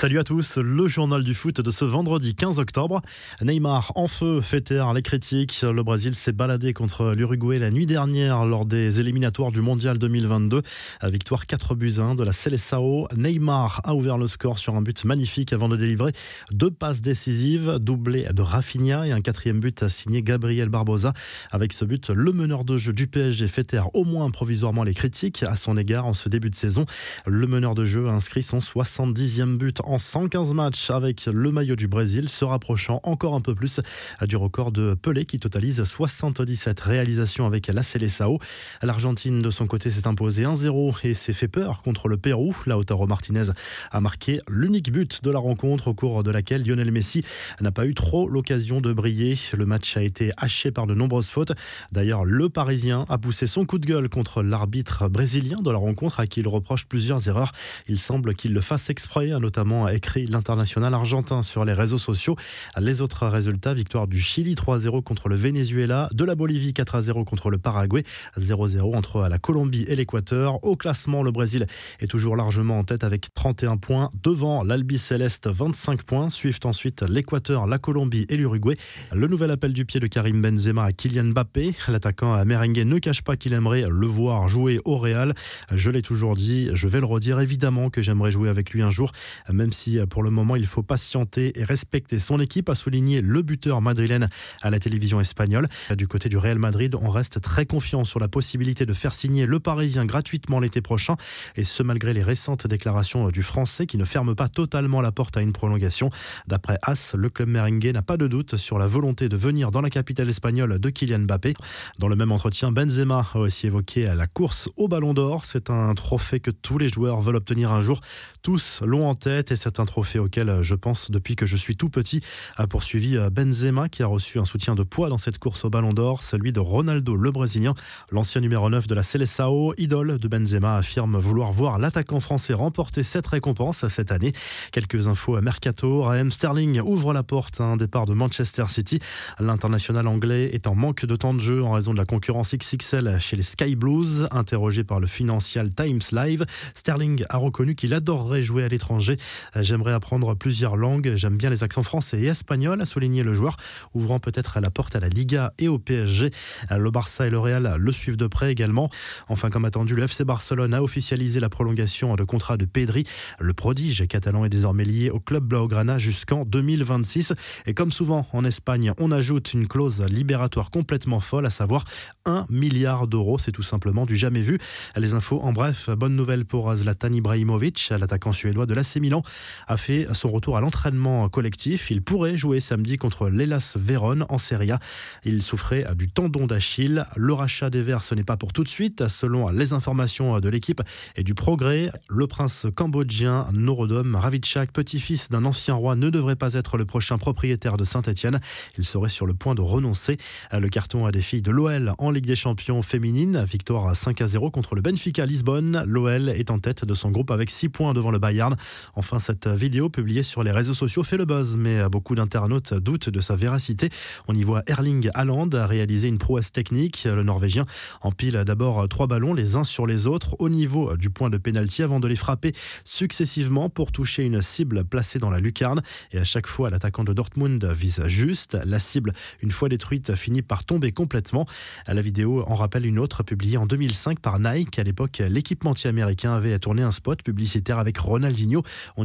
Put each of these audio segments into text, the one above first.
Salut à tous, le journal du foot de ce vendredi 15 octobre. Neymar en feu fait taire les critiques. Le Brésil s'est baladé contre l'Uruguay la nuit dernière lors des éliminatoires du Mondial 2022. Victoire 4 buts 1 de la Seleção. Neymar a ouvert le score sur un but magnifique avant de délivrer deux passes décisives, doublé de Rafinha et un quatrième but signé Gabriel Barbosa. Avec ce but, le meneur de jeu du PSG fait au moins provisoirement les critiques à son égard en ce début de saison. Le meneur de jeu a inscrit son 70e but 115 matchs avec le maillot du Brésil, se rapprochant encore un peu plus du record de Pelé qui totalise 77 réalisations avec la Seleção. L'Argentine de son côté s'est imposée 1-0 et s'est fait peur contre le Pérou. Lautaro Martinez a marqué l'unique but de la rencontre au cours de laquelle Lionel Messi n'a pas eu trop l'occasion de briller. Le match a été haché par de nombreuses fautes. D'ailleurs, le Parisien a poussé son coup de gueule contre l'arbitre brésilien de la rencontre à qui il reproche plusieurs erreurs. Il semble qu'il le fasse exprès, notamment a écrit l'international argentin sur les réseaux sociaux. Les autres résultats, victoire du Chili 3-0 contre le Venezuela, de la Bolivie 4-0 contre le Paraguay, 0-0 entre la Colombie et l'Équateur. Au classement, le Brésil est toujours largement en tête avec 31 points. Devant l'Albi Céleste, 25 points. Suivent ensuite l'Équateur, la Colombie et l'Uruguay. Le nouvel appel du pied de Karim Benzema à Kylian Mbappé. L'attaquant merengue ne cache pas qu'il aimerait le voir jouer au Real. Je l'ai toujours dit, je vais le redire évidemment que j'aimerais jouer avec lui un jour, même si euh, pour le moment il faut patienter et respecter son équipe, a souligné le buteur madrilène à la télévision espagnole. Du côté du Real Madrid, on reste très confiant sur la possibilité de faire signer le Parisien gratuitement l'été prochain, et ce malgré les récentes déclarations du Français qui ne ferme pas totalement la porte à une prolongation. D'après As, le club merengue n'a pas de doute sur la volonté de venir dans la capitale espagnole de Kylian Mbappé. Dans le même entretien, Benzema a aussi évoqué la course au Ballon d'Or. C'est un trophée que tous les joueurs veulent obtenir un jour. Tous l'ont en tête c'est un trophée auquel euh, je pense depuis que je suis tout petit, a poursuivi euh, Benzema qui a reçu un soutien de poids dans cette course au Ballon d'Or, celui de Ronaldo le Brésilien, l'ancien numéro 9 de la Seleção, idole de Benzema, affirme vouloir voir l'attaquant français remporter cette récompense cette année. Quelques infos à Mercato, Raheem Sterling ouvre la porte à un départ de Manchester City. L'international anglais est en manque de temps de jeu en raison de la concurrence XXL chez les Sky Blues. Interrogé par le Financial Times Live, Sterling a reconnu qu'il adorerait jouer à l'étranger. J'aimerais apprendre plusieurs langues. J'aime bien les accents français et espagnols, a souligné le joueur, ouvrant peut-être la porte à la Liga et au PSG. Le Barça et le Real le suivent de près également. Enfin, comme attendu, le FC Barcelone a officialisé la prolongation de contrat de Pedri. Le prodige catalan est désormais lié au club Blaugrana jusqu'en 2026. Et comme souvent en Espagne, on ajoute une clause libératoire complètement folle, à savoir 1 milliard d'euros. C'est tout simplement du jamais vu. Les infos en bref, bonne nouvelle pour Zlatan Ibrahimovic, l'attaquant suédois de l'AC Milan a fait son retour à l'entraînement collectif. Il pourrait jouer samedi contre l'Elas Vérone en Serie A. Il souffrait du tendon d'Achille. Le rachat des Verts, ce n'est pas pour tout de suite. Selon les informations de l'équipe et du progrès, le prince cambodgien Norodom Ravitchak, petit-fils d'un ancien roi, ne devrait pas être le prochain propriétaire de Saint-Etienne. Il serait sur le point de renoncer. Le carton à des filles de l'OL en Ligue des Champions féminine. Victoire 5 à 0 contre le Benfica Lisbonne. L'OL est en tête de son groupe avec 6 points devant le Bayern. Enfin, cette vidéo publiée sur les réseaux sociaux fait le buzz, mais beaucoup d'internautes doutent de sa véracité. On y voit Erling Haaland réaliser une prouesse technique. Le Norvégien empile d'abord trois ballons les uns sur les autres au niveau du point de pénalty avant de les frapper successivement pour toucher une cible placée dans la lucarne. Et à chaque fois, l'attaquant de Dortmund vise juste. La cible, une fois détruite, finit par tomber complètement. La vidéo en rappelle une autre publiée en 2005 par Nike. À l'époque, l'équipementier américain avait tourné un spot publicitaire avec Ronaldinho.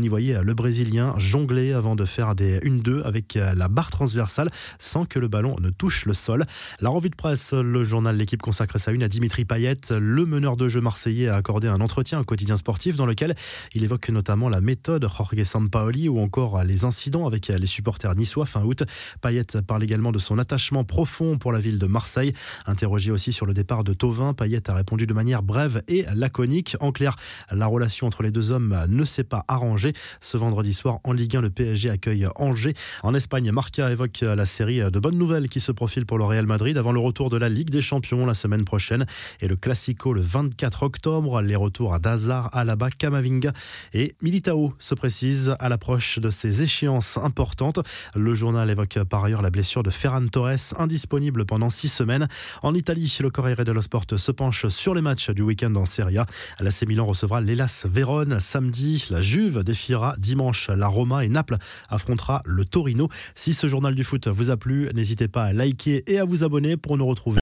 Voyait le Brésilien jongler avant de faire des 1-2 avec la barre transversale sans que le ballon ne touche le sol. La revue de presse, le journal L'équipe consacre sa une à Dimitri Payet. Le meneur de jeu marseillais a accordé un entretien au quotidien sportif dans lequel il évoque notamment la méthode Jorge Sampaoli ou encore les incidents avec les supporters niçois fin août. Payet parle également de son attachement profond pour la ville de Marseille. Interrogé aussi sur le départ de Tovin, Payet a répondu de manière brève et laconique. En clair, la relation entre les deux hommes ne s'est pas arrangée. Ce vendredi soir, en Ligue 1, le PSG accueille Angers. En Espagne, Marca évoque la série de bonnes nouvelles qui se profile pour le Real Madrid avant le retour de la Ligue des Champions la semaine prochaine et le Classico le 24 octobre. Les retours à Dazar, Alaba, Camavinga et Militao se précisent à l'approche de ces échéances importantes. Le journal évoque par ailleurs la blessure de Ferran Torres, indisponible pendant six semaines. En Italie, le Corriere dello Sport se penche sur les matchs du week-end en Serie A. L'AC Milan recevra l'Elas Vérone samedi. La Juve défie qualifiera dimanche la Roma et Naples affrontera le Torino. Si ce journal du foot vous a plu, n'hésitez pas à liker et à vous abonner pour nous retrouver.